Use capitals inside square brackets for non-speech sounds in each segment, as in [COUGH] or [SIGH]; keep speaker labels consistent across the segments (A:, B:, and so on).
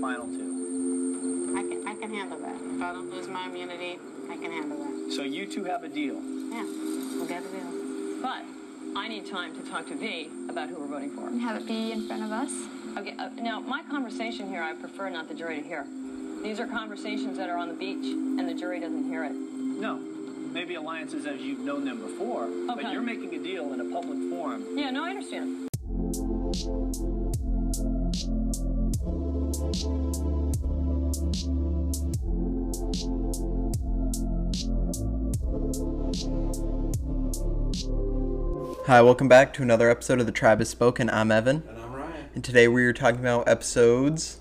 A: final two.
B: I can, I can handle that. If I don't lose my immunity, I can handle that.
A: So you two have a deal.
B: Yeah, we'll get a deal.
C: But I need time to talk to V about who we're voting for.
D: and have it be in front of us.
C: Okay, uh, now my conversation here, I prefer not the jury to hear. These are conversations that are on the beach, and the jury doesn't hear it.
A: No. Maybe alliances as you've known them before,
C: okay.
A: but you're making a deal in a public forum.
C: Yeah, no, I understand.
E: Hi, welcome back to another episode of the Tribe Has Spoken. I'm Evan,
F: And I'm Ryan.
E: and today we are talking about episodes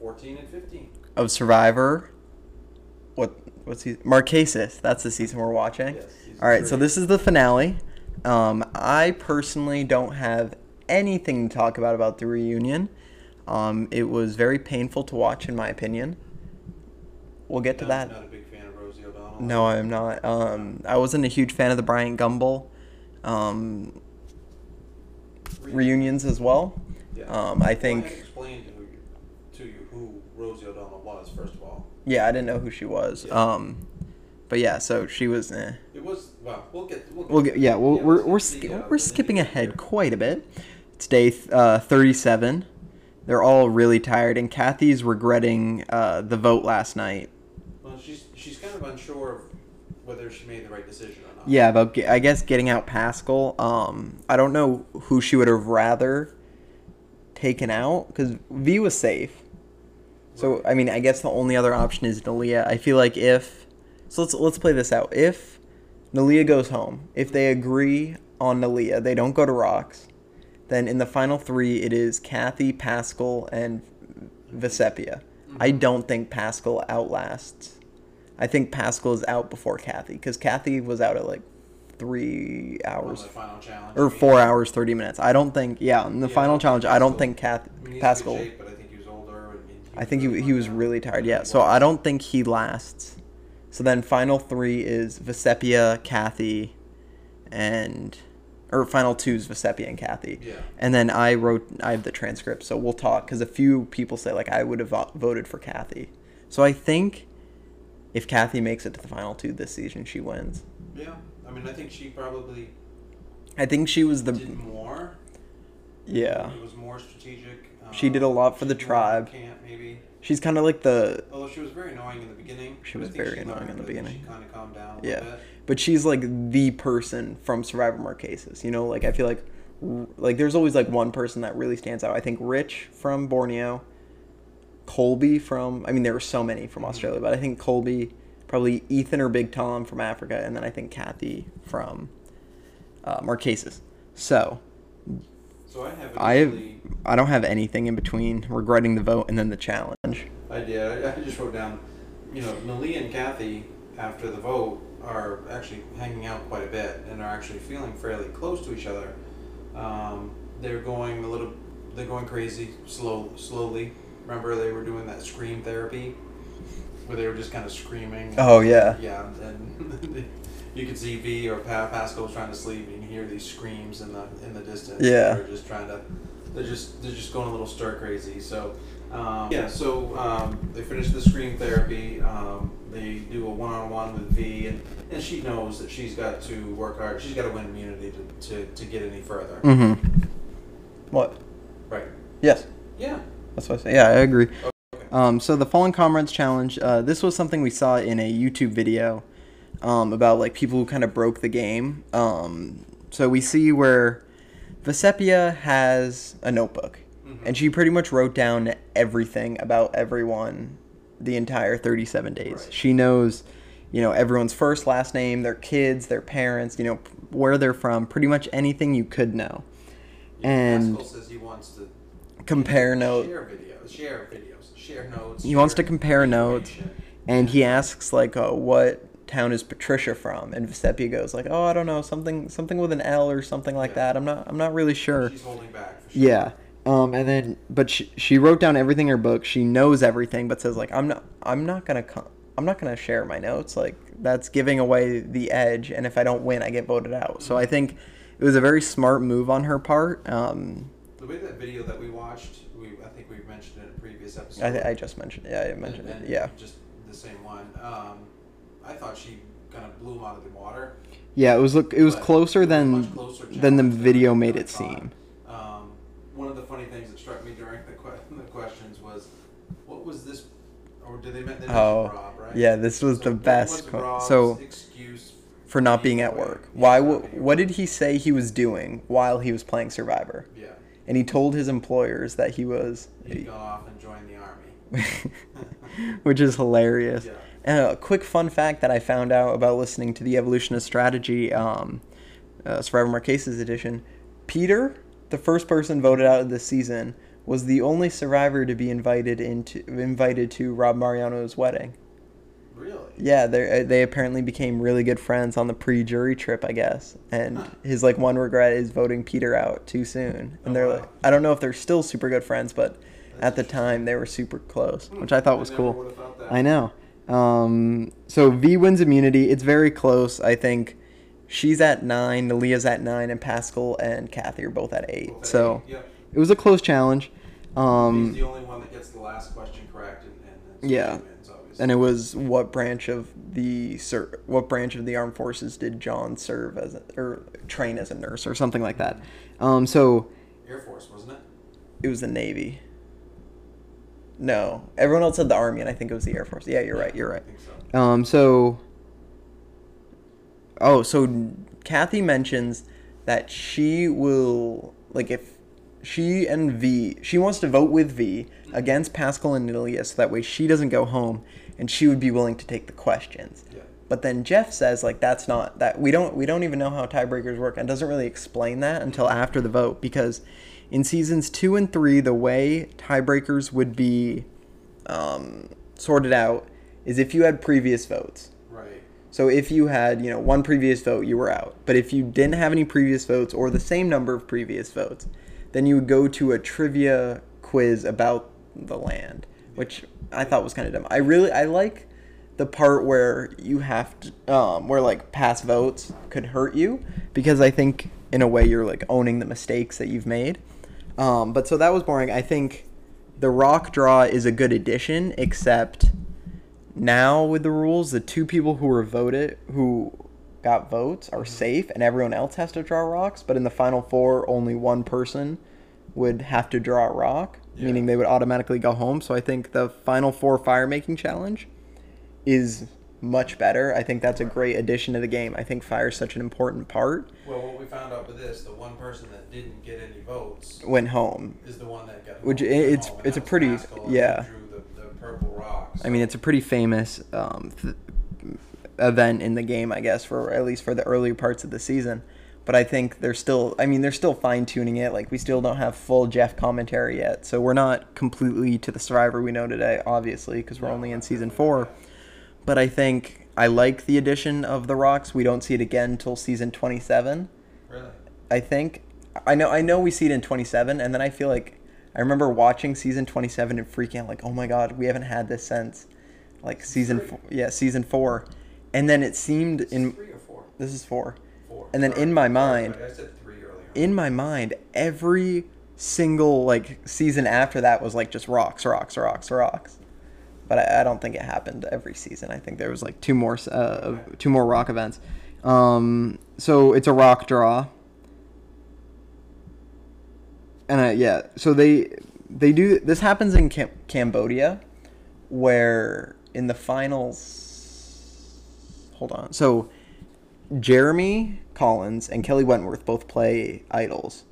F: 14 and 15.
E: of Survivor. What what's he Marquesas? That's the season we're watching.
F: Yes,
E: All right, so this is the finale. Um, I personally don't have anything to talk about about the reunion. Um, it was very painful to watch, in my opinion. We'll get to
F: Not-
E: that.
F: Not a big fan of Rosie O'Donnell.
E: No, I'm not. Um, I wasn't a huge fan of the Bryant Gumbel um, reunions as well.
F: Yeah.
E: Um, I
F: Well,
E: think.
F: had explained to you, to you who Rosie O'Donnell was, first of all.
E: Yeah, I didn't know who she was.
F: Yeah.
E: Um, but yeah, so she was. Eh.
F: It was, well, we'll get, we'll get,
E: We'll get, yeah, we'll, we're we're, sk-
F: the, uh,
E: we're skipping ahead
F: here.
E: quite a bit. It's day th- uh, 37. They're all really tired, and Kathy's regretting uh, the vote last night.
F: Well, she's, she's kind of unsure of whether she made the right decision or not.
E: Yeah, about ge- I guess getting out Pascal. Um, I don't know who she would have rather taken out because V was safe. So I mean, I guess the only other option is Nalia. I feel like if so, let's let's play this out. If Nalia goes home, if they agree on Nalia, they don't go to Rocks. Then in the final three, it is Kathy, Pascal, and Vecepia. I don't think Pascal outlasts. I think Pascal is out before Kathy because Kathy was out at like three hours
F: the final challenge.
E: or
F: I mean,
E: four hours thirty minutes. I don't think. Yeah, in the
F: Yeah,
E: final challenge,
F: think
E: I don't think Kath,
F: I mean,
E: Pascal.
F: shape, but I think he was older. And he,
E: I think he he was really tired. Yeah, so. I don't think he lasts. So then final three is Vecepia, Kathy, and or final two is Vecepia and Kathy.
F: Yeah.
E: And then I wrote I have the transcript, so we'll talk because a few people say like I would have voted for Kathy. So I think if Kathy makes it to the final two this season, she wins.
F: Yeah. I mean, I think she probably
E: I think she was the
F: did more.
E: yeah.
F: It was more strategic.
E: She did a um, lot for the
F: did more on
E: tribe.
F: Camp, maybe.
E: She's kind of like the
F: Although she was very annoying in the beginning.
E: She was very annoying in the beginning.
F: She kind of calmed down a
E: Yeah. but she's like the person from Survivor Marquesas. You know, like I feel like like there's always like one person that really stands out. I think Rich from Borneo, Colby from I mean there were so many from Australia, but I think Colby, probably Ethan or Big Tom from Africa, and then I think Kathy from uh, Marquesas. So
F: So I have
E: I have, I don't have anything in between regretting the vote and then the challenge.
F: I did. I, just wrote down, you know, Nalia and Kathy after the vote are actually hanging out quite a bit and are actually feeling fairly close to each other. Um, they're going a little, they're going crazy slow, slowly. Remember they were doing that scream therapy, where they were just kind of screaming.
E: Oh yeah.
F: Yeah, and [LAUGHS] you could see V or pa- Pascal trying to sleep, and you can hear these screams in the in the distance.
E: Yeah.
F: they're just trying to, they're just they're just going a little stir crazy. So, um, yeah, so um, they finish the scream therapy. Um, they do a one on one with V, and, and she knows that she's got to work hard. She's got to win immunity to, to, to get any further.
E: Mm-hmm. What?
F: Right.
E: Yes.
F: Yeah.
E: That's what I say. Yeah, I agree.
F: Okay.
E: Um, so the Fallen Comrades Challenge, uh, this was something we saw in a YouTube video um, about like people who kind of broke the game. Um, so we see where Vecepia has a notebook, and she pretty much wrote down everything about everyone the entire 37 days.
F: Right.
E: She knows, you know, everyone's first, last name, their kids, their parents, you know, where they're from, pretty much anything you could know. And
F: Pascal says he wants to
E: compare notes.
F: share videos, share videos, share notes.
E: He wants to compare notes, and he asks like, uh, "What town is Patricia from?" And Vecepia goes like, "Oh, I don't know, something something with an L or something like
F: Yeah.
E: that. I'm not I'm not really sure."
F: She's holding back. For sure.
E: Yeah. Um, and then, but she, she wrote down everything in her book. She knows everything, but says like, "I'm not I'm not gonna co- I'm not gonna share my notes. Like that's giving away the edge. And if I don't win, I get voted out." So I think it was a very smart move on her part. Um,
F: The way that video that we watched, we we I think we've mentioned it in a previous episode.
E: I, th- I just mentioned. It. Yeah, I mentioned
F: and,
E: it. Yeah.
F: Just the same one. Um, I thought she kind of blew him out of the water.
E: Yeah, it was look. It was closer
F: it was
E: than
F: closer
E: than the video
F: I-
E: made it
F: thought.
E: seem.
F: Um, one of the funny things that struck me during the, que- [LAUGHS] the questions was, what was this, or did they meant they mentioned
E: Oh,
F: Rob, right?
E: yeah, this was
F: So
E: the best
F: was Rob's
E: so-
F: excuse
E: For not being at work. Why?
F: not
E: what did he say he was doing while he was playing Survivor?
F: Yeah,
E: And he told his employers that he was,
F: he'd gone off and joined the army. [LAUGHS]
E: which is hilarious.
F: Yeah.
E: And a quick fun fact that I found out about listening to the Evolution of Strategy, um, uh, Survivor Marquesas edition. Peter, the first person voted out of this season, was the only survivor to be invited into invited to Rob Mariano's wedding.
F: Really?
E: Yeah, they they apparently became really good friends on the pre-jury trip, I guess. And
F: Huh.
E: his like one regret is voting Peter out too soon. And
F: Oh,
E: they're
F: wow.
E: like, I don't know if they're still super good friends, but
F: That's
E: at the time they were super close,
F: Hmm,
E: which I thought was
F: never
E: cool.
F: thought.
E: I know. Um, so V wins immunity. It's very close. I think she's at nine, Leah's at nine, and Pascal and Kathy are both at eight.
F: Both at
E: so
F: eight,
E: it was a close challenge.
F: He's
E: Um,
F: the only one that gets the last question correct, and, and
E: Yeah. And it was what branch of the ser- what branch of the armed forces did John serve as a, or train as a nurse or something like that. Um, so
F: Air Force, wasn't it?
E: it was the Navy. No, everyone else said the Army, and I think it was the Air Force. Yeah, you're right. You're right.
F: I think so.
E: Um, so, oh, so Kathy mentions that she will like if she and V, she wants to vote with V against Pascal and Nilia so that way she doesn't go home, and she would be willing to take the questions.
F: Yeah.
E: But then Jeff says like that's not that we don't we don't even know how tiebreakers work and doesn't really explain that until after the vote because in seasons two and three the way tiebreakers would be um, sorted out is if you had previous votes.
F: Right.
E: So if you had, you know, one previous vote, you were out. But if you didn't have any previous votes or the same number of previous votes, then you would go to a trivia quiz about the land, which I thought was kind of dumb. I really I like the part where you have to um where like past votes could hurt you because I think in a way you're like owning the mistakes that you've made. Um but so that was boring. I think the rock draw is a good addition except now with the rules, the two people who were voted who got votes are safe, and everyone else has to draw rocks. But in the final four, only one person would have to draw a rock,
F: Yeah.
E: meaning they would automatically go home. So I think the final four fire making challenge is much better. I think that's a great addition to the game. I think fire is such an important part.
F: Well, what we found out with this, the one person that didn't get any votes
E: Went home.
F: is the one that got.
E: Which
F: home-
E: it's-
F: home,
E: it's a pretty- yeah.
F: The, the purple rock.
E: I mean, it's a pretty famous um, th- event in the game, I guess, for at least for the early parts of the season. But I think they're still, I mean, they're still fine tuning it. Like, we still don't have full Jeff commentary yet. So we're not completely to the survivor we know today, obviously, because we're only in season four. But I think I like the addition of the rocks. We don't see it again until season 27.
F: Really?
E: I think I know I know we see it in 27 and then I feel like I remember watching season 27 and freaking out like oh my god we haven't had this since like season four, yeah season 4 and then it seemed in
F: three or four?
E: this is
F: Four.
E: And then in my mind-
F: I said three earlier.
E: in my mind every single like season after that was like just rocks rocks rocks rocks but I, I don't think it happened every season I think there was like two more uh, two more rock events um so it's a rock draw and uh, yeah, so they they do this happens in Cam- Cambodia, where in the finals, hold on. So Jeremy Collins and Kelly Wentworth both play idols,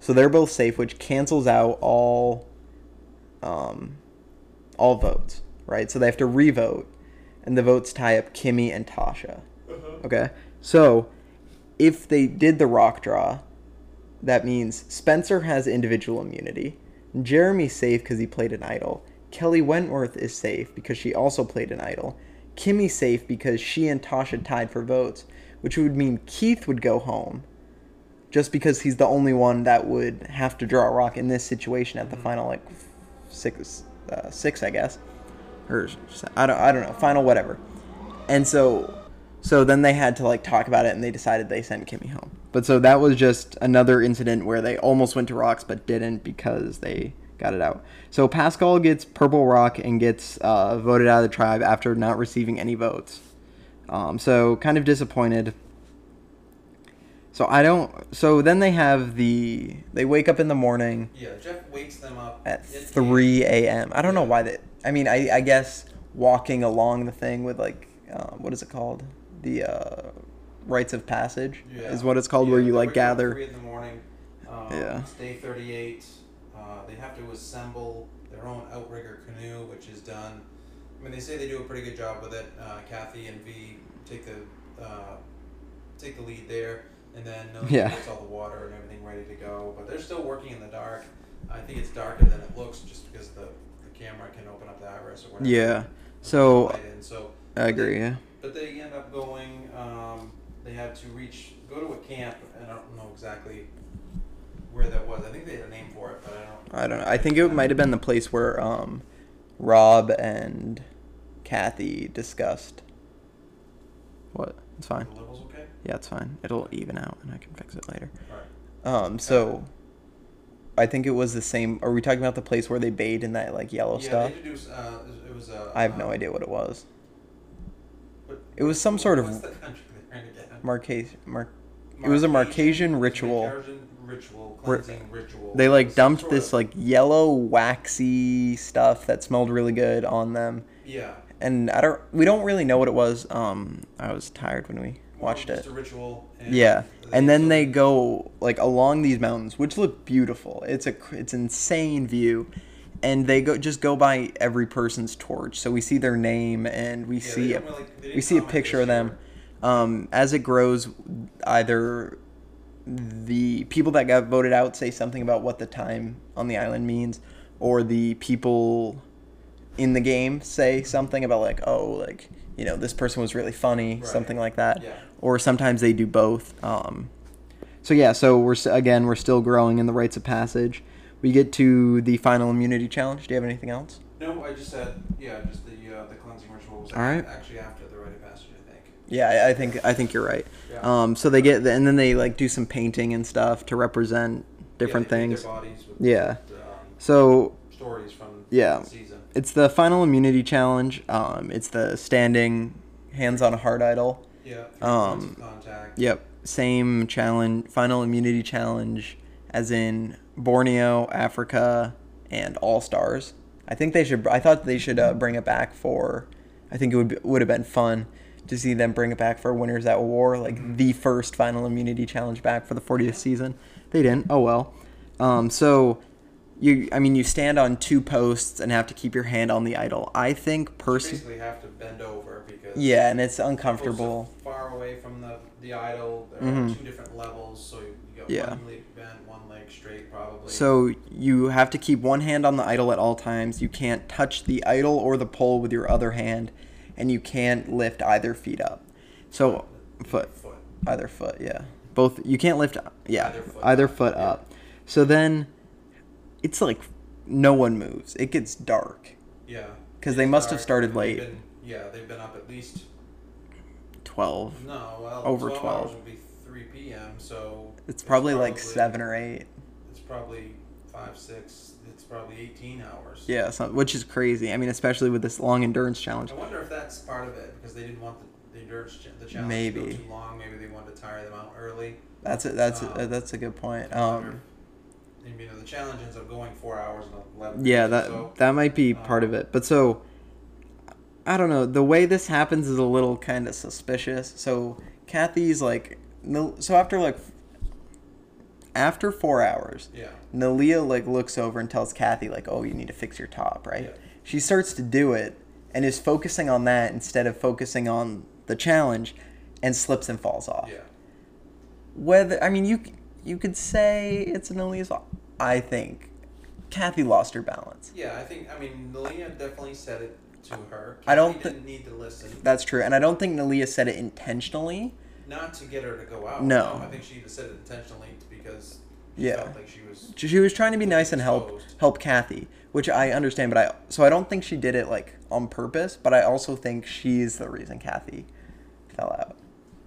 E: so they're both safe, which cancels out all um all votes, right? So they have to revote, and the votes tie up Kimmy and Tasha. Okay, so if they did the rock draw, that means Spencer has individual immunity. Jeremy's safe because he played an idol. Kelly Wentworth is safe because she also played an idol. Kimmy's safe because she and Tasha tied for votes, which would mean Keith would go home just because he's the only one that would have to draw a rock in this situation at the final like six uh, six I guess or I don't I don't know final whatever and so so then they had to like talk about it and they decided they sent Kimmy home but so that was just another incident where they almost went to rocks but didn't because they got it out. So Pascal gets Purple Rock and gets uh, voted out of the tribe after not receiving any votes. Um, so kind of disappointed. So I don't. So then they have the. They wake up in the morning
F: Yeah, Jeff wakes them up
E: at 3 a.m. I don't know why that. I mean, I, I guess walking along the thing with like, um, what is it called? The uh, rites of passage
F: Yeah.
E: is what it's called, where you like
F: wake up at
E: gather.
F: Three in the morning. Um,
E: Yeah.
F: It's day thirty-eight. Uh, they have to assemble their own outrigger canoe, which is done. I mean, they say they do a pretty good job with it. Uh, Kathy and V take the uh, take the lead there, and then Millie
E: Yeah.
F: gets all the water and everything ready to go. But they're still working in the dark. I think it's darker than it looks, just because the, the camera can open up the iris or whatever.
E: Yeah. So
F: so
E: I agree. Yeah.
F: but they end up going. Um, they had to reach, go to a camp, and I don't know exactly where that was. I think they had a name for it, but I don't.
E: I don't know. I think it might have been the place where um, Rob and Kathy discussed. What? It's fine.
F: The levels okay.
E: Yeah, it's fine. It'll even out, and I can fix it later.
F: All right.
E: Um, so I think it was the same. Are we talking about the place where they bathed in that like yellow
F: yeah,
E: stuff?
F: they introduced. Uh, it was. Uh,
E: I have no
F: uh,
E: idea what it was.
F: But
E: It was some sort of
F: What's the country they're in again?
E: Marcase, Mar- it was a Marcasian ritual.
F: Marcasian ritual, cleansing ritual.
E: They like dumped this like yellow waxy stuff that smelled really good on them,
F: Yeah.
E: and I don't. We don't really know what it was. Um, I was tired when we watched
F: just
E: it.
F: a ritual. And
E: Yeah, and then they go like along these mountains, which look beautiful. It's a it's insane view, and they go just go by every person's torch. So we see their name, and we
F: Yeah,
E: see a,
F: really-
E: we see a picture of them. Um, as it grows, either the people that got voted out say something about what the time on the island means, or the people in the game say something about like, oh, like you know, this person was really funny,
F: Right.
E: something like that.
F: Yeah.
E: Or sometimes they do both. Um, so yeah, so we're again we're still growing in the rites of passage. We get to the final immunity challenge. Do you have anything else?
F: No, I just said yeah, just the uh, the cleansing ritual was
E: All right.
F: actually after the rite of passage.
E: Yeah, I, think I think you're right.
F: Yeah.
E: Um, so they get and then they like do some painting and stuff to represent different
F: yeah,
E: things.
F: Their bodies with
E: Yeah.
F: with, um,
E: So
F: stories from
E: Yeah.
F: the season.
E: it's the final immunity challenge. Um, it's the standing hands on a heart idol.
F: Yeah.
E: Um,
F: contact.
E: Yep, same challenge, final immunity challenge as in Borneo, Africa, and All Stars. I think they should. I thought they should uh, bring it back for. I think it would be, would have been fun to see them bring it back for Winners at War, like the first final immunity challenge back for the 40th season. They didn't. Oh well. Um, so you, I mean, you stand on two posts and have to keep your hand on the idol. I think
F: You
E: personally.
F: basically have to bend over because
E: Yeah, and it's uncomfortable.
F: Far away from the the idol. There are
E: Mhm.
F: two different levels, so you, you got
E: Yeah.
F: one leg bent, one leg straight, probably.
E: So you have to keep one hand on the idol at all times. You can't touch the idol or the pole with your other hand, and you can't lift either feet up. So foot,
F: Foot.
E: either foot, yeah. Both you can't lift, yeah,
F: Either foot
E: either
F: up,
E: foot
F: yeah.
E: So then, it's like no one moves. It gets dark.
F: Yeah. Because
E: they must have started late.
F: they've been- yeah, they've been up at least
E: Twelve.
F: no, well,
E: Over
F: 12
E: 12.
F: hours would be three p.m. So
E: It's probably like seven or eight.
F: It's probably five, six. It's probably eighteen hours.
E: Yeah, so, which is crazy. I mean, especially with this long endurance challenge.
F: I wonder if that's part of it because they didn't want the, the endurance ch- the challenge to
E: Maybe.
F: go too long. Maybe they wanted to tire them out early.
E: That's a, that's a,
F: Um,
E: that's a good point. Um,
F: you know, the challenge ends up going four hours and eleven.
E: Yeah, that
F: so.
E: that might be part of
F: Um,
E: it. But so I don't know. The way this happens is a little kind of suspicious. So Kathy's like. So after like, after four hours,
F: Yeah.
E: Nalia like looks over and tells Kathy like, "Oh, you need to fix your top, right?"
F: Yeah.
E: She starts to do it and is focusing on that instead of focusing on the challenge, and slips and falls off.
F: Yeah.
E: Whether I mean you you could say it's Nalia's. fault. I think Kathy lost her balance.
F: Yeah, I think. I mean, Nalia definitely said it to her.
E: I don't
F: Kathy didn't need to listen.
E: That's true, and I don't think Nalia said it intentionally.
F: Not to get her to go out.
E: No.
F: I think she even said it intentionally because she
E: Yeah.
F: like she was.
E: She was trying to be nice and help
F: Exposed.
E: help Kathy, which I understand. But I so I don't think she did it like on purpose. But I also think she's the reason Kathy fell out.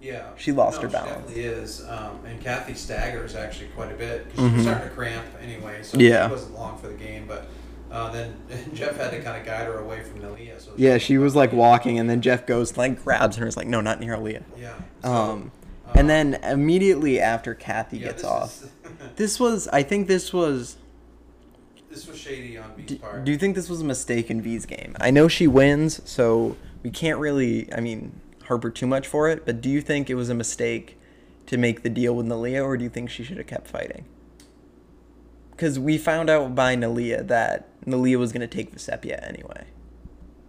F: Yeah,
E: She lost
F: No,
E: her balance.
F: She definitely is, um, and Kathy staggers actually quite a bit because she
E: Mhm.
F: was starting to cramp anyway. So
E: Yeah.
F: she wasn't long for the game, but uh, then [LAUGHS] Jeff had to kind of guide her away from Nalia. So
E: Yeah, she was like walking, and then Jeff goes like grabs her and is like, "No, not near Aaliyah."
F: Yeah. So,
E: Um, and then immediately after Kathy
F: yeah,
E: gets
F: this
E: off,
F: is- [LAUGHS]
E: this was I think this was.
F: this was shady on V's
E: Do,
F: part.
E: do you think this was a mistake in V's game? I know she wins, so we can't really, I mean, harp her too much for it. But do you think it was a mistake to make the deal with Nalia, or do you think she should have kept fighting? Because we found out by Nalia that Nalia was going to take Vecepia anyway.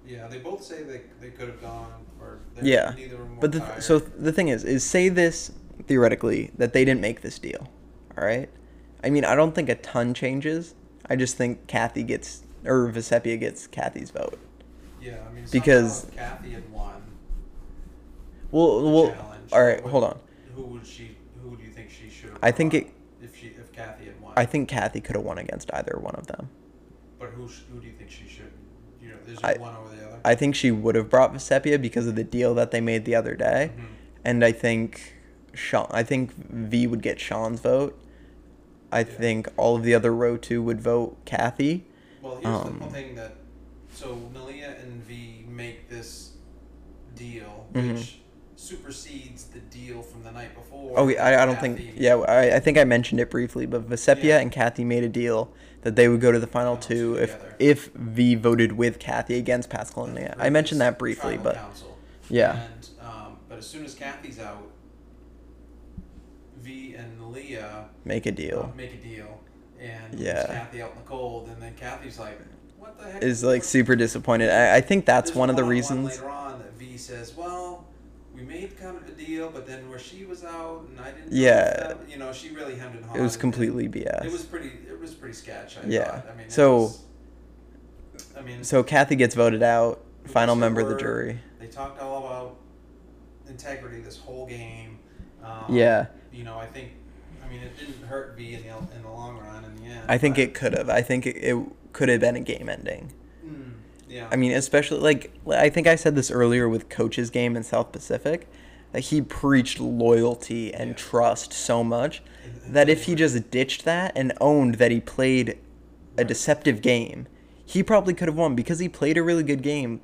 F: Yeah, they both say they, they could have gone, or they,
E: Yeah,
F: neither were
E: but the, so the thing is, is say this theoretically that they didn't make this deal. All right, I mean, I don't think a ton changes. I just think Kathy gets or Vecepia gets Kathy's vote.
F: yeah, I mean,
E: because-
F: Kathy had won.
E: Well, well,
F: challenge,
E: all right,
F: what-
E: hold on.
F: Who would she? Who do you think she should have?
E: I think it-
F: If she, if Kathy had won.
E: I think Kathy could have won against either one of them.
F: But who? Who do you think she should? You know, is
E: I-
F: one over the other?
E: I think she would have brought Vecepia because of the deal that they made the other day,
F: Mhm.
E: and I think Sean. I think V would get Sean's vote. I think all of the other row two would vote Kathy.
F: Well, here's
E: Um,
F: the thing that so Nalia and V make this deal,
E: Mhm.
F: which supersedes the deal from the night before.
E: Oh, yeah, I, I don't
F: Kathy-
E: think. Yeah, I, I think I mentioned it briefly, but Vecepia
F: Yeah.
E: and Kathy made a deal that they would go to the final two if if V voted with Kathy against Pascal and Leah. I mentioned that briefly, but yeah.
F: And um, but as soon as Kathy's out, V and Leah
E: make a
F: uh,
E: deal.
F: make a deal, and
E: Yeah.
F: Kathy out in the cold, and then Kathy's like, "What the heck?"
E: Is like super disappointed. I, I think that's
F: There's
E: one of the reasons.
F: Later on, that V says, "Well, we made kind of a deal, but then where she was out, and I didn't."
E: Yeah.
F: that- you know, she really hemmed and hawed.
E: It was completely BS.
F: It was pretty. It was pretty sketch. I
E: Yeah.
F: Thought. I mean,
E: So-
F: was- I mean,
E: So Kathy gets voted out, final member of the jury.
F: They talked all about integrity this whole game. Um,
E: Yeah.
F: You know, I think. I mean, it didn't hurt V in the in the long run. In the end,
E: I think it could have. I think it, it could have been a game ending.
F: Yeah.
E: I mean, especially like I think I said this earlier with Coach's game in South Pacific, that he preached loyalty and
F: Yeah.
E: trust so much that if he just ditched that and owned that he played a deceptive game, he probably could have won because he played a really good game.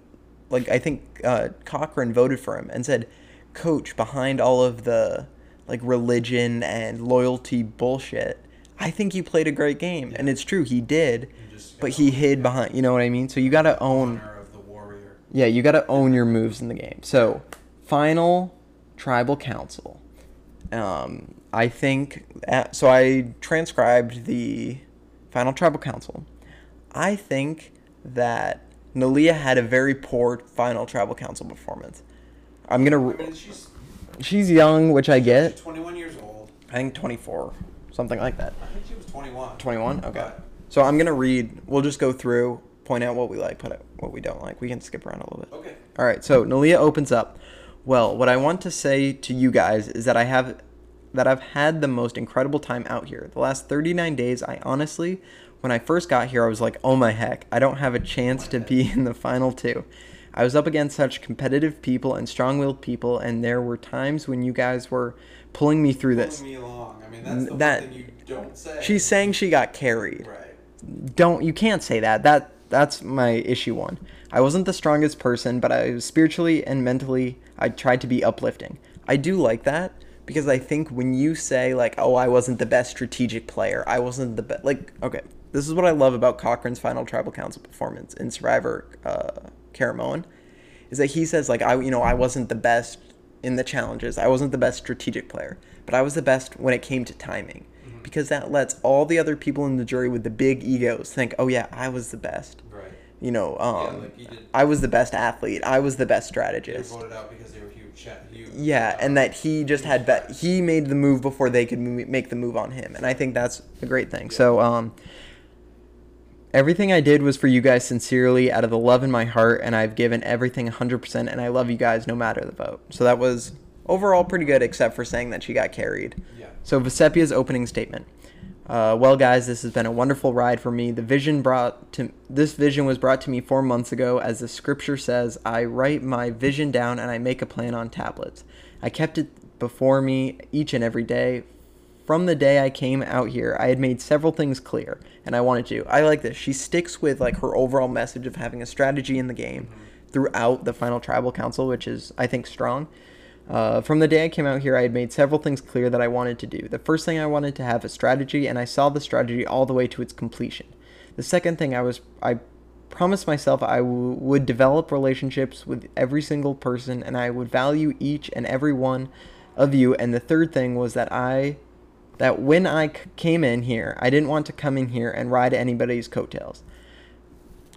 E: Like I think uh, Cochran voted for him and said, "Coach, behind all of the like religion and loyalty bullshit, I think you played a great game." And it's true, he did,
F: just
E: but he hid behind. You know what I mean? So you got to own.
F: honor of the warrior.
E: Yeah, you got to own your moves in the game. So, final tribal council. Um, I think uh, so. I transcribed the final tribal council. I think that Nalia had a very poor final tribal council performance. I'm gonna.
F: I mean, she's,
E: She's young, which I
F: she's
E: get.
F: 21 years old.
E: I think 24, something like that.
F: I think she was 21.
E: 21. Okay.
F: But-
E: So I'm gonna read. We'll just go through, point out what we like, put out what we don't like. We can skip around a little bit.
F: Okay.
E: All right, so Nalia opens up. Well, what I want to say to you guys is that I have that I've had the most incredible time out here. The last 39 days, I honestly, when I first got here, I was like, "Oh my heck, I don't have a chance to be in the final two. I was up against such competitive people and strong-willed people, and there were times when you guys were pulling me through this.
F: Pulling me along. I mean, that's the
E: That-
F: thing you don't say.
E: She's saying she got carried
F: Right.
E: Don't you can't say that. That that's my issue one. I wasn't the strongest person but i was spiritually and mentally i tried to be uplifting. I do like that because i think when you say like oh i wasn't the best strategic player i wasn't the best like okay this is what i love about cochran's final tribal council performance in survivor uh is that he says like i you know i wasn't the best in the challenges. I wasn't the best strategic player but i was the best when it came to timing because that lets all the other people in the jury with the big egos think oh yeah i was the best.
F: Right.
E: you know um
F: like you did-
E: i was the best athlete. I was the best
F: They
E: strategist.
F: voted out because they were huge. Huge.
E: Yeah and that he just had bet he made the move before they could make the move on him and i think that's a great thing. So um everything i did was for you guys sincerely out of the love in my heart and i've given everything 100% and i love you guys no matter the vote. So that was overall pretty good except for saying that she got carried
F: Yeah.
E: so Vecepia's opening statement. Uh, well, guys, this has been a wonderful ride for me. The vision brought to this vision was brought to me four months ago. As the scripture says, I write my vision down and I make a plan on tablets. I kept it before me each and every day. From the day I came out here, I had made several things clear, and I wanted to. I like this. She sticks with like her overall message of having a strategy in the game throughout the final tribal council, which is I think strong. Uh, from the day I came out here, I had made several things clear that I wanted to do. The first thing I wanted to have a strategy, and I saw the strategy all the way to its completion. The second thing I was I promised myself I w- would develop relationships with every single person, and I would value each and every one of you. And the third thing was that I that when I c- came in here, I didn't want to come in here and ride anybody's coattails.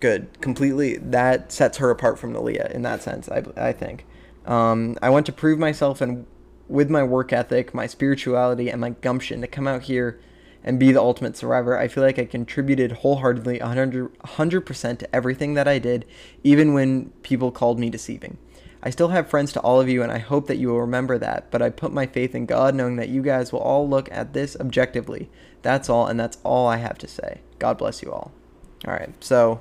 E: Good, completely. That sets her apart from Nalia in that sense. I I think. Um, I want to prove myself and with my work ethic, my spirituality, and my gumption to come out here and be the ultimate survivor. I feel like I contributed wholeheartedly 100, 100% to everything that I did, even when people called me deceiving. I still have friends to all of you, and I hope that you will remember that, but I put my faith in God, knowing that you guys will all look at this objectively. That's all, and that's all I have to say. God bless you all. All right, so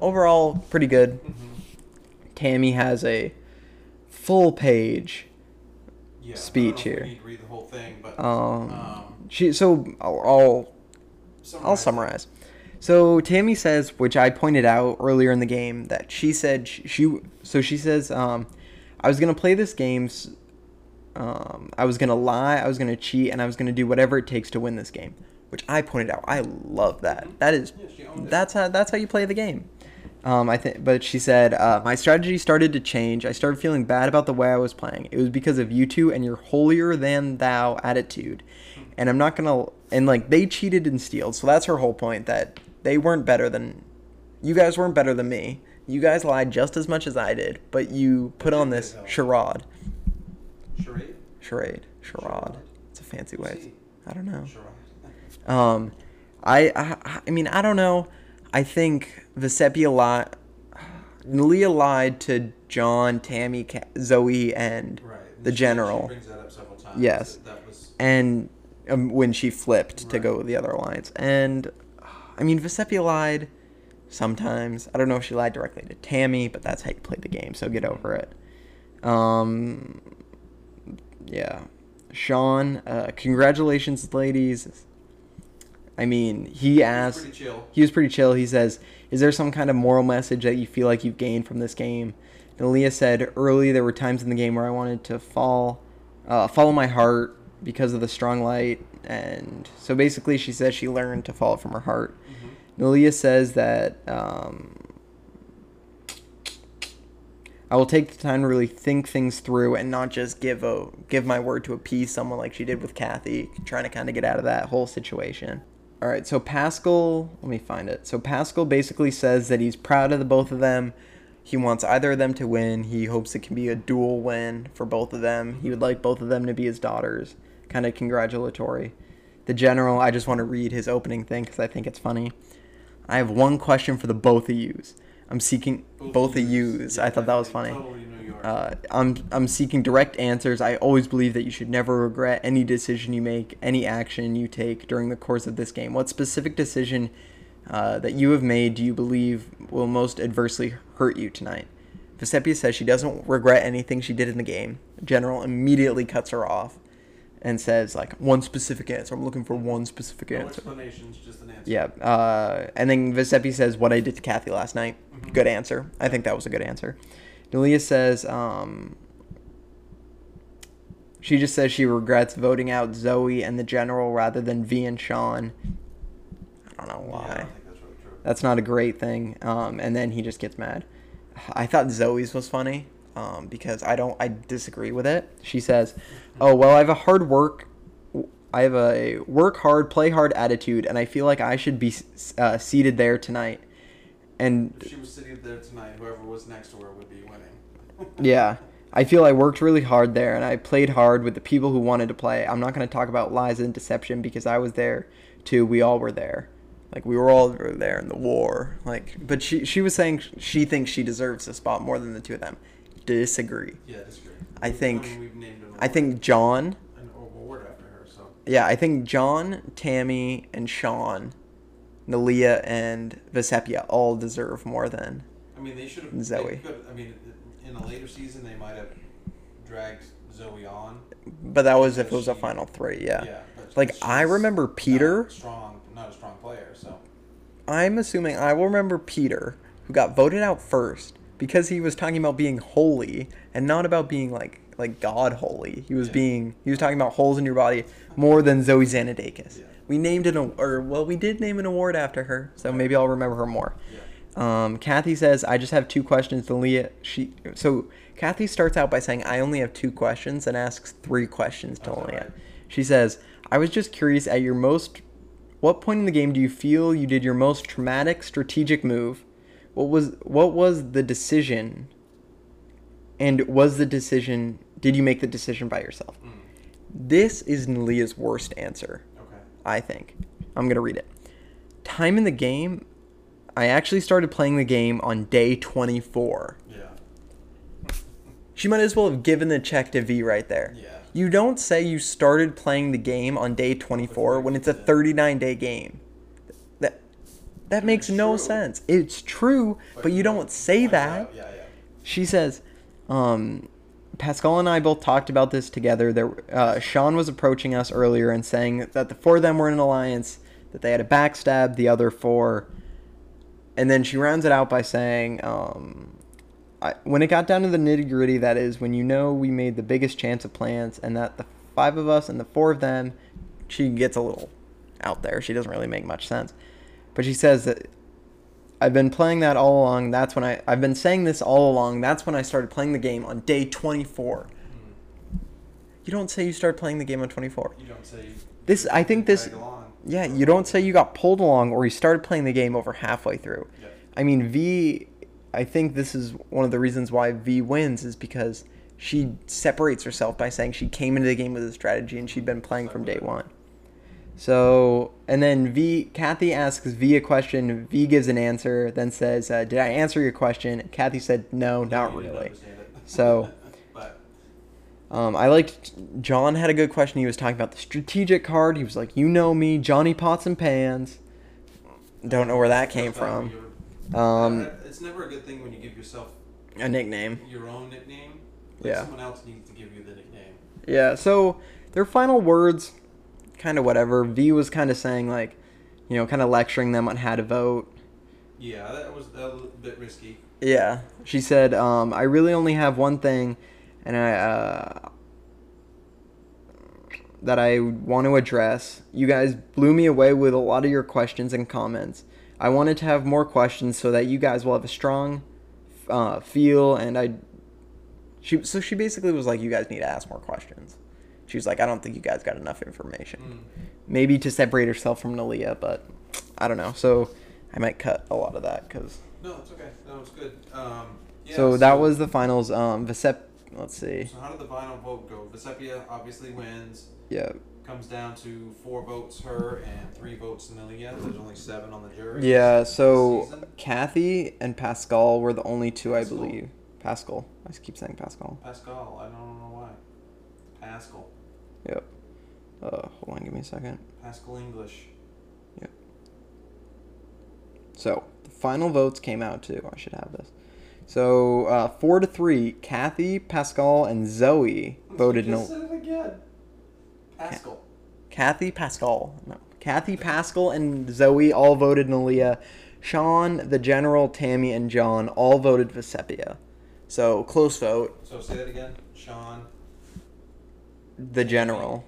E: overall, pretty good. Tammy has a full page
F: Yeah,
E: speech
F: know if we
E: here.
F: read the whole thing, but
E: Um,
F: um,
E: she so I'll, I'll I'll summarize. So Tammy says, which I pointed out earlier in the game, that she said she, she so she says, um, I was gonna play this game. Um, I was gonna lie, I was gonna cheat, and I was gonna do whatever it takes to win this game. Which I pointed out. I love that. That is,
F: Yeah, she owned it.
E: that's how that's how you play the game. Um, I think, but she said uh, my strategy started to change. I started feeling bad about the way I was playing. It was because of you two and your holier than thou attitude. And I'm not gonna and like they cheated and stealed. So that's her whole point that they weren't better than you guys weren't better than me. You guys lied just as much as I did, but you put on this charade,
F: Charade?
E: charade, charade. It's a fancy way. I don't know. Um, I, I, I mean, I don't know. I think Vecepia lied. Leah lied to John, Tammy, Ca- Zoe, and
F: Right.
E: the
F: She-
E: general.
F: She brings that up several times.
E: Yes.
F: That, was.
E: and um, when she flipped to go with the other alliance. And I mean, Vecepia lied sometimes. I don't know if she lied directly to Tammy, but that's how you play the game. So get over it. Um, yeah, Sean, uh, congratulations, ladies. I mean, he asked.
F: pretty chill.
E: He was pretty chill. He says, "Is there some kind of moral message that you feel like you've gained from this game?" And Leah said, "Early, there were times in the game where I wanted to fall, uh, follow my heart because of the strong light." And so basically, she says she learned to follow from her heart.
F: Mm-hmm.
E: Nalia says that um, I will take the time to really think things through and not just give a give my word to appease someone like she did with Kathy, trying to kind of get out of that whole situation. All right, so Pascal, let me find it. So Pascal basically says that he's proud of the both of them. He wants either of them to win. He hopes it can be a dual win for both of them. He would like both of them to be his daughters. Kind of congratulatory. The general, I just want to read his opening thing because I think it's funny. I have one question for the both of yous. I'm seeking both, of yous.
F: Yeah,
E: I thought that was funny.
F: Totally
E: Uh, I'm I'm seeking direct answers. I always believe that you should never regret any decision you make, any action you take during the course of this game. What specific decision uh, that you have made do you believe will most adversely hurt you tonight? Vecepia says she doesn't regret anything she did in the game. General immediately cuts her off and says like one specific answer. I'm looking for one specific answer.
F: no
E: answer.
F: explanations, just an answer.
E: Yeah. Uh, and then Veseppi says, "What I did to Kathy last night."
F: Mhm.
E: Good answer. I think that was a good answer. Delia says, um, she just says she regrets voting out Zoe and the general rather than V and Sean. I don't know
F: Yeah, I
E: why.
F: think that's really true.
E: That's not a great thing. Um, and then he just gets mad. I thought Zoe's was funny um, because I don't. I disagree with it. She says, "Oh well, I have a hard work. I have a work hard, play hard attitude, and I feel like I should be uh, seated there tonight." And
F: If she was sitting there tonight, whoever was next to her would be winning. [LAUGHS]
E: yeah, I feel I worked really hard there, and I played hard with the people who wanted to play. I'm not going to talk about lies and deception because I was there too. We all were there. Like we were all there in the war. Like, but she she was saying she thinks she deserves a spot more than the two of them. Disagree.
F: yeah, disagree.
E: I think-
F: mean, we've named an
E: I think John.
F: an award after her. So
E: Yeah, I think John, Tammy, and Sean, Nalia, and Vecepia all deserve more than.
F: I mean, they should have.
E: Zoe.
F: Could, I mean, in a later season, they might have dragged Zoe on.
E: But that was if it was a final three, yeah.
F: Yeah.
E: Like I remember
F: not
E: Peter.
F: strong, not a strong player. So
E: I'm assuming I will remember Peter, who got voted out first because he was talking about being holy and not about being like like God holy. He was
F: Yeah.
E: being he was talking about holes in your body more than Zoe Zanidakis.
F: Yeah.
E: We named an or well we did name an award after her, so maybe I'll remember her more.
F: yeah.
E: Um, Kathy says, I just have two questions to Leah. She so Kathy starts out by saying, I only have two questions and asks three questions to
F: Oh,
E: Leah.
F: right?
E: She says, I was just curious at your most what point in the game do you feel you did your most traumatic strategic move? What was what was the decision? And was the decision did you make the decision by yourself?
F: Mm.
E: This is Leah's worst answer.
F: Okay.
E: I think. I'm going to read it. Time in the game, I actually started playing the game on day 24.
F: Yeah.
E: She might as well have given the check to V right there.
F: Yeah.
E: You don't say you started playing the game on day 24 when it's a 39 day game. That makes
F: It's
E: no
F: true.
E: sense. It's true, but, you don't say that.
F: Yeah, yeah.
E: She says, um, Pascal and I both talked about this together. There, uh, Sean was approaching us earlier and saying that the four of them were in an alliance, that they had a backstab the other four. And then she rounds it out by saying, um, I, when it got down to the nitty gritty, that is, when you know we made the biggest chance of plans and that the five of us and the four of them, she gets a little out there. She doesn't really make much sense. But she says that I've been playing that all along. That's when I I've been saying this all along. That's when I started playing the game on day 24. Hmm. You don't say you start playing the game on 24.
F: You don't say.
E: This I think this
F: along.
E: yeah, you don't say you got pulled along or you started playing the game over halfway through.
F: Yeah.
E: I mean, V I think this is one of the reasons why V wins is because she separates herself by saying she came into the game with a strategy and she'd been playing from day one. So, and then V, Kathy asks V a question. V gives an answer, then says, uh, "Did I answer your question?" Kathy said, "No, not really." [LAUGHS] So- [LAUGHS] Um, I liked John had a good question. He was talking about the strategic card. He was like, "You know me, Johnny Pots and Pans." Don't know where that came from. Um,
F: uh, it's never a good thing when you give yourself
E: a nickname.
F: your own nickname. Like
E: Yeah.
F: Someone else needs to give you the nickname.
E: Yeah, so their final words, kind of whatever. V was kind of saying like, you know, kind of lecturing them on how to vote.
F: Yeah, that was a little bit risky.
E: Yeah, she said, um, "I really only have one thing, and I uh, that I want to address. You guys blew me away with a lot of your questions and comments. I wanted to have more questions so that you guys will have a strong uh, feel, and I." She so she basically was like, "You guys need to ask more questions." She was like, "I don't think you guys got enough information."
F: Mm.
E: Maybe to separate herself from Nalia, but I don't know. So I might cut a lot of that because.
F: No, it's okay. No, it's good. Um, yeah,
E: so that was the finals. Um, let's see.
F: So how did the final vote go? Vecepia obviously wins.
E: Yeah,
F: Comes down to four votes her and three votes Nalia. There's only seven on the jury.
E: yeah. So. Kathy and Pascal were the only two, I believe. Pascal. I just keep saying Pascal.
F: Pascal. I don't know why. Pascal.
E: Yep. Uh, hold on, give me a second.
F: Pascal English. Yep.
E: So the final votes came out too. I should have this. So uh, four to three, Kathy, Pascal, and Zoe voted no.
F: said it again. Pascal.
E: Kathy Pascal. No. Kathy Pascal and Zoe all voted Nalia. Sean, the General, Tammy, and John all voted Vecepia. So close vote.
F: So say that again. Sean
E: The General,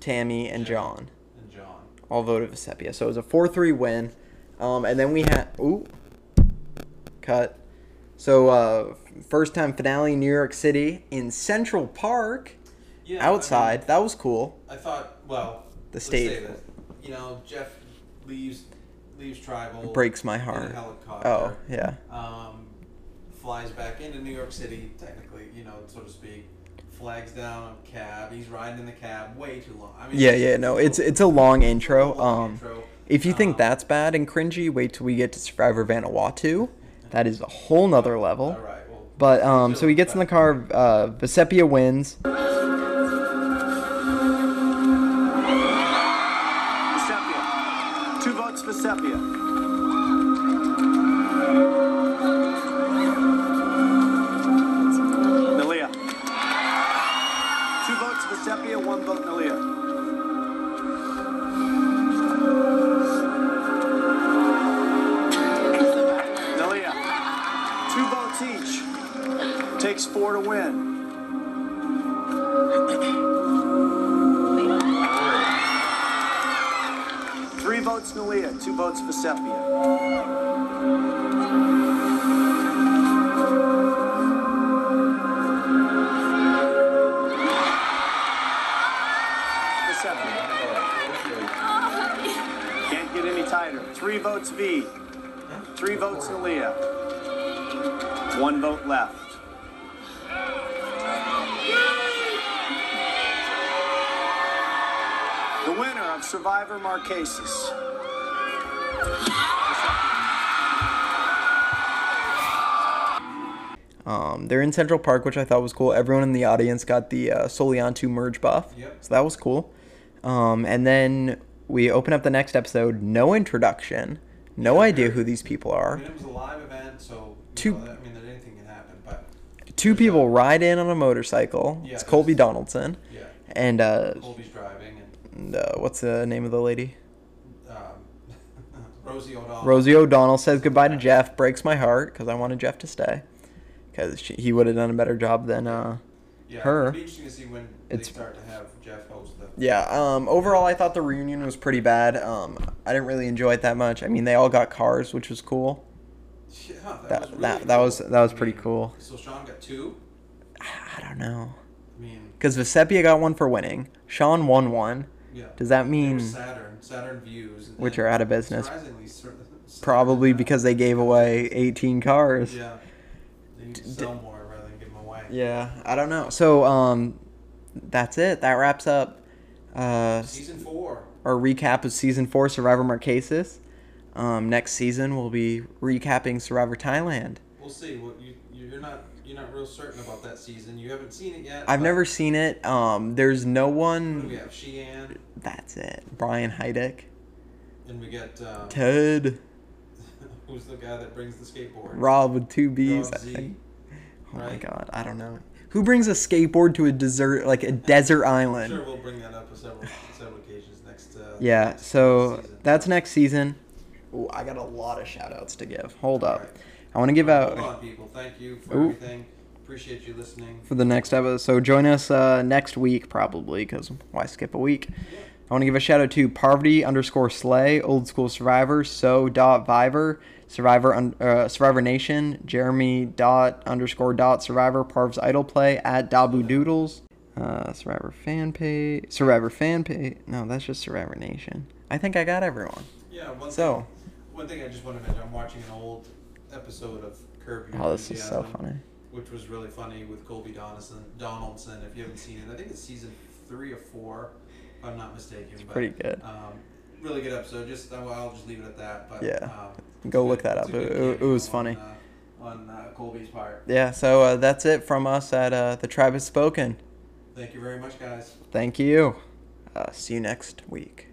E: Tammy, and John
F: and John.
E: all voted Vecepia. So it was a 4 3 win. Um, and then we had. Ooh. Cut. So, uh, first time finale, New York City in Central Park.
F: Yeah. I mean,
E: outside. that was cool.
F: I thought, well,
E: The
F: let's
E: stage.
F: say that, you know, Jeff leaves leaves tribal.
E: Breaks my
F: in a
E: heart.
F: helicopter.
E: Oh, yeah.
F: Um, flies back into New York City, technically, you know, so to speak. Flags down a cab. He's riding in the cab way too long. I mean,
E: Yeah, yeah, no, it's it's a long intro.
F: long
E: Um,
F: intro.
E: if you think
F: Um,
E: that's bad and cringy, wait till we get to Survivor Vanuatu. That is a whole nother level.
F: All right. Well,
E: But um, so he gets in the car. Uh, Vecepia wins.
D: One vote left. The winner of Survivor Marquesas.
E: Um, they're in Central Park, which I thought was cool. Everyone in the audience got the uh, Soliantu merge buff,
F: Yep.
E: so that was cool. Um, and then we open up the next episode. No introduction, no idea who these people
F: I
E: are.
F: mean, it was a live event, so you
E: Two-
F: know, I mean, that anything can happen. But
E: Two people ride in on a motorcycle.
F: Yeah,
E: it's Colby Donaldson,
F: yeah,
E: and uh,
F: Colby's driving, and
E: uh, what's the name of the lady?
F: um, [LAUGHS] Rosie O'Donnell.
E: Rosie O'Donnell says goodbye to Jeff. Breaks my heart because I wanted Jeff to stay, because he would have done a better job than uh,
F: yeah,
E: her.
F: It'll interesting to see when
E: It's-
F: they start to have Jeff host the.
E: Yeah. Um. Overall, I thought the reunion was pretty bad. Um. I didn't really enjoy it that much. I mean, they all got cars, which was cool.
F: Yeah, that,
E: That-
F: was really
E: that- that was- that was pretty cool.
F: So Sean got two.
E: I don't know.
F: I mean,
E: Because Vecepia got one for winning. Sean won one.
F: yeah.
E: Does that mean
F: Saturn, Saturn Vues,
E: Which are out of business.
F: Saturn,
E: probably because they gave away 18 cars?
F: Yeah, they need to sell more rather than give them away.
E: Yeah, I don't know. So um, that's it. That wraps up uh
F: Season four.
E: our recap of season four Survivor Marquesas. Um, next season we'll be recapping Survivor Thailand.
F: We'll see. What you you're not you're not real certain about that season. You haven't seen it yet.
E: I've never seen it. Um, there's no
F: do we
E: one.
F: have? Shii Ann,
E: That's it. Brian Heidik,
F: and we get um,
E: Ted, [LAUGHS]
F: who's the guy that brings the skateboard?
E: Rob with two B's.
F: Rob
E: I [LAUGHS]
F: Z,
E: think. Oh my god, I don't know. Who brings a skateboard to a desert like a desert [LAUGHS] island?
F: Sure, we'll bring that up on several several occasions next. Uh,
E: Yeah,
F: next
E: so
F: season.
E: that's next season. Ooh, I got a lot of shout outs to give. Hold up.
F: Alright.
E: I want to give
F: Hold
E: out
F: on, people. Thank you for
E: Ooh.
F: everything. Appreciate you listening.
E: for the next episode. So join us uh, next week, probably, because why skip a week? I want to give a shout out to Parvati underscore Slay, Old School Survivor, So dot Viver, Survivor uh, Survivor Nation, Jeremy dot underscore dot Survivor, Parv's Idol Play at Dabu Doodles, uh, Survivor Fan Page, Survivor Fan Page. No, that's just Survivor Nation. I think I got everyone.
F: Yeah. One
E: So-
F: one thing I just want to mention. I'm watching an old episode of Curb Your
E: Oh, this is so
F: Enthusiasm,
E: funny.
F: Which was really funny with Colby Donaldson. Donaldson, if you haven't seen it, I think it's season three or four, if I'm not mistaken. But,
E: pretty good.
F: Um, really good episode. Just I'll, I'll just leave it at that. But
E: Yeah.
F: um,
E: Go look
F: good-
E: that
F: it's
E: up.
F: a
E: It-
F: good
E: it- it
F: cameo
E: was
F: on,
E: funny.
F: uh, on uh, Colby's part.
E: Yeah, so uh, that's it from us at uh, The Tribe Has Spoken.
F: Thank you very much, guys.
E: Thank you. Uh, see you next week.